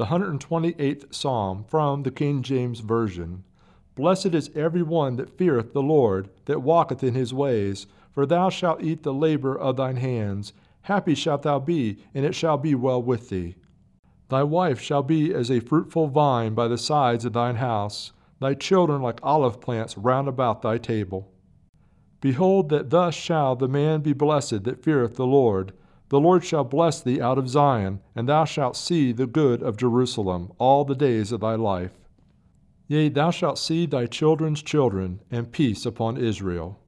The 128th Psalm from the King James Version. Blessed is every one that feareth the Lord, that walketh in his ways. For thou shalt eat the labor of thine hands. Happy shalt thou be, and it shall be well with thee. Thy wife shall be as a fruitful vine by the sides of thine house, thy children like olive plants round about thy table. Behold, that thus shall the man be blessed that feareth the Lord. The Lord shall bless thee out of Zion, and thou shalt see the good of Jerusalem all the days of thy life. Yea, thou shalt see thy children's children, and peace upon Israel.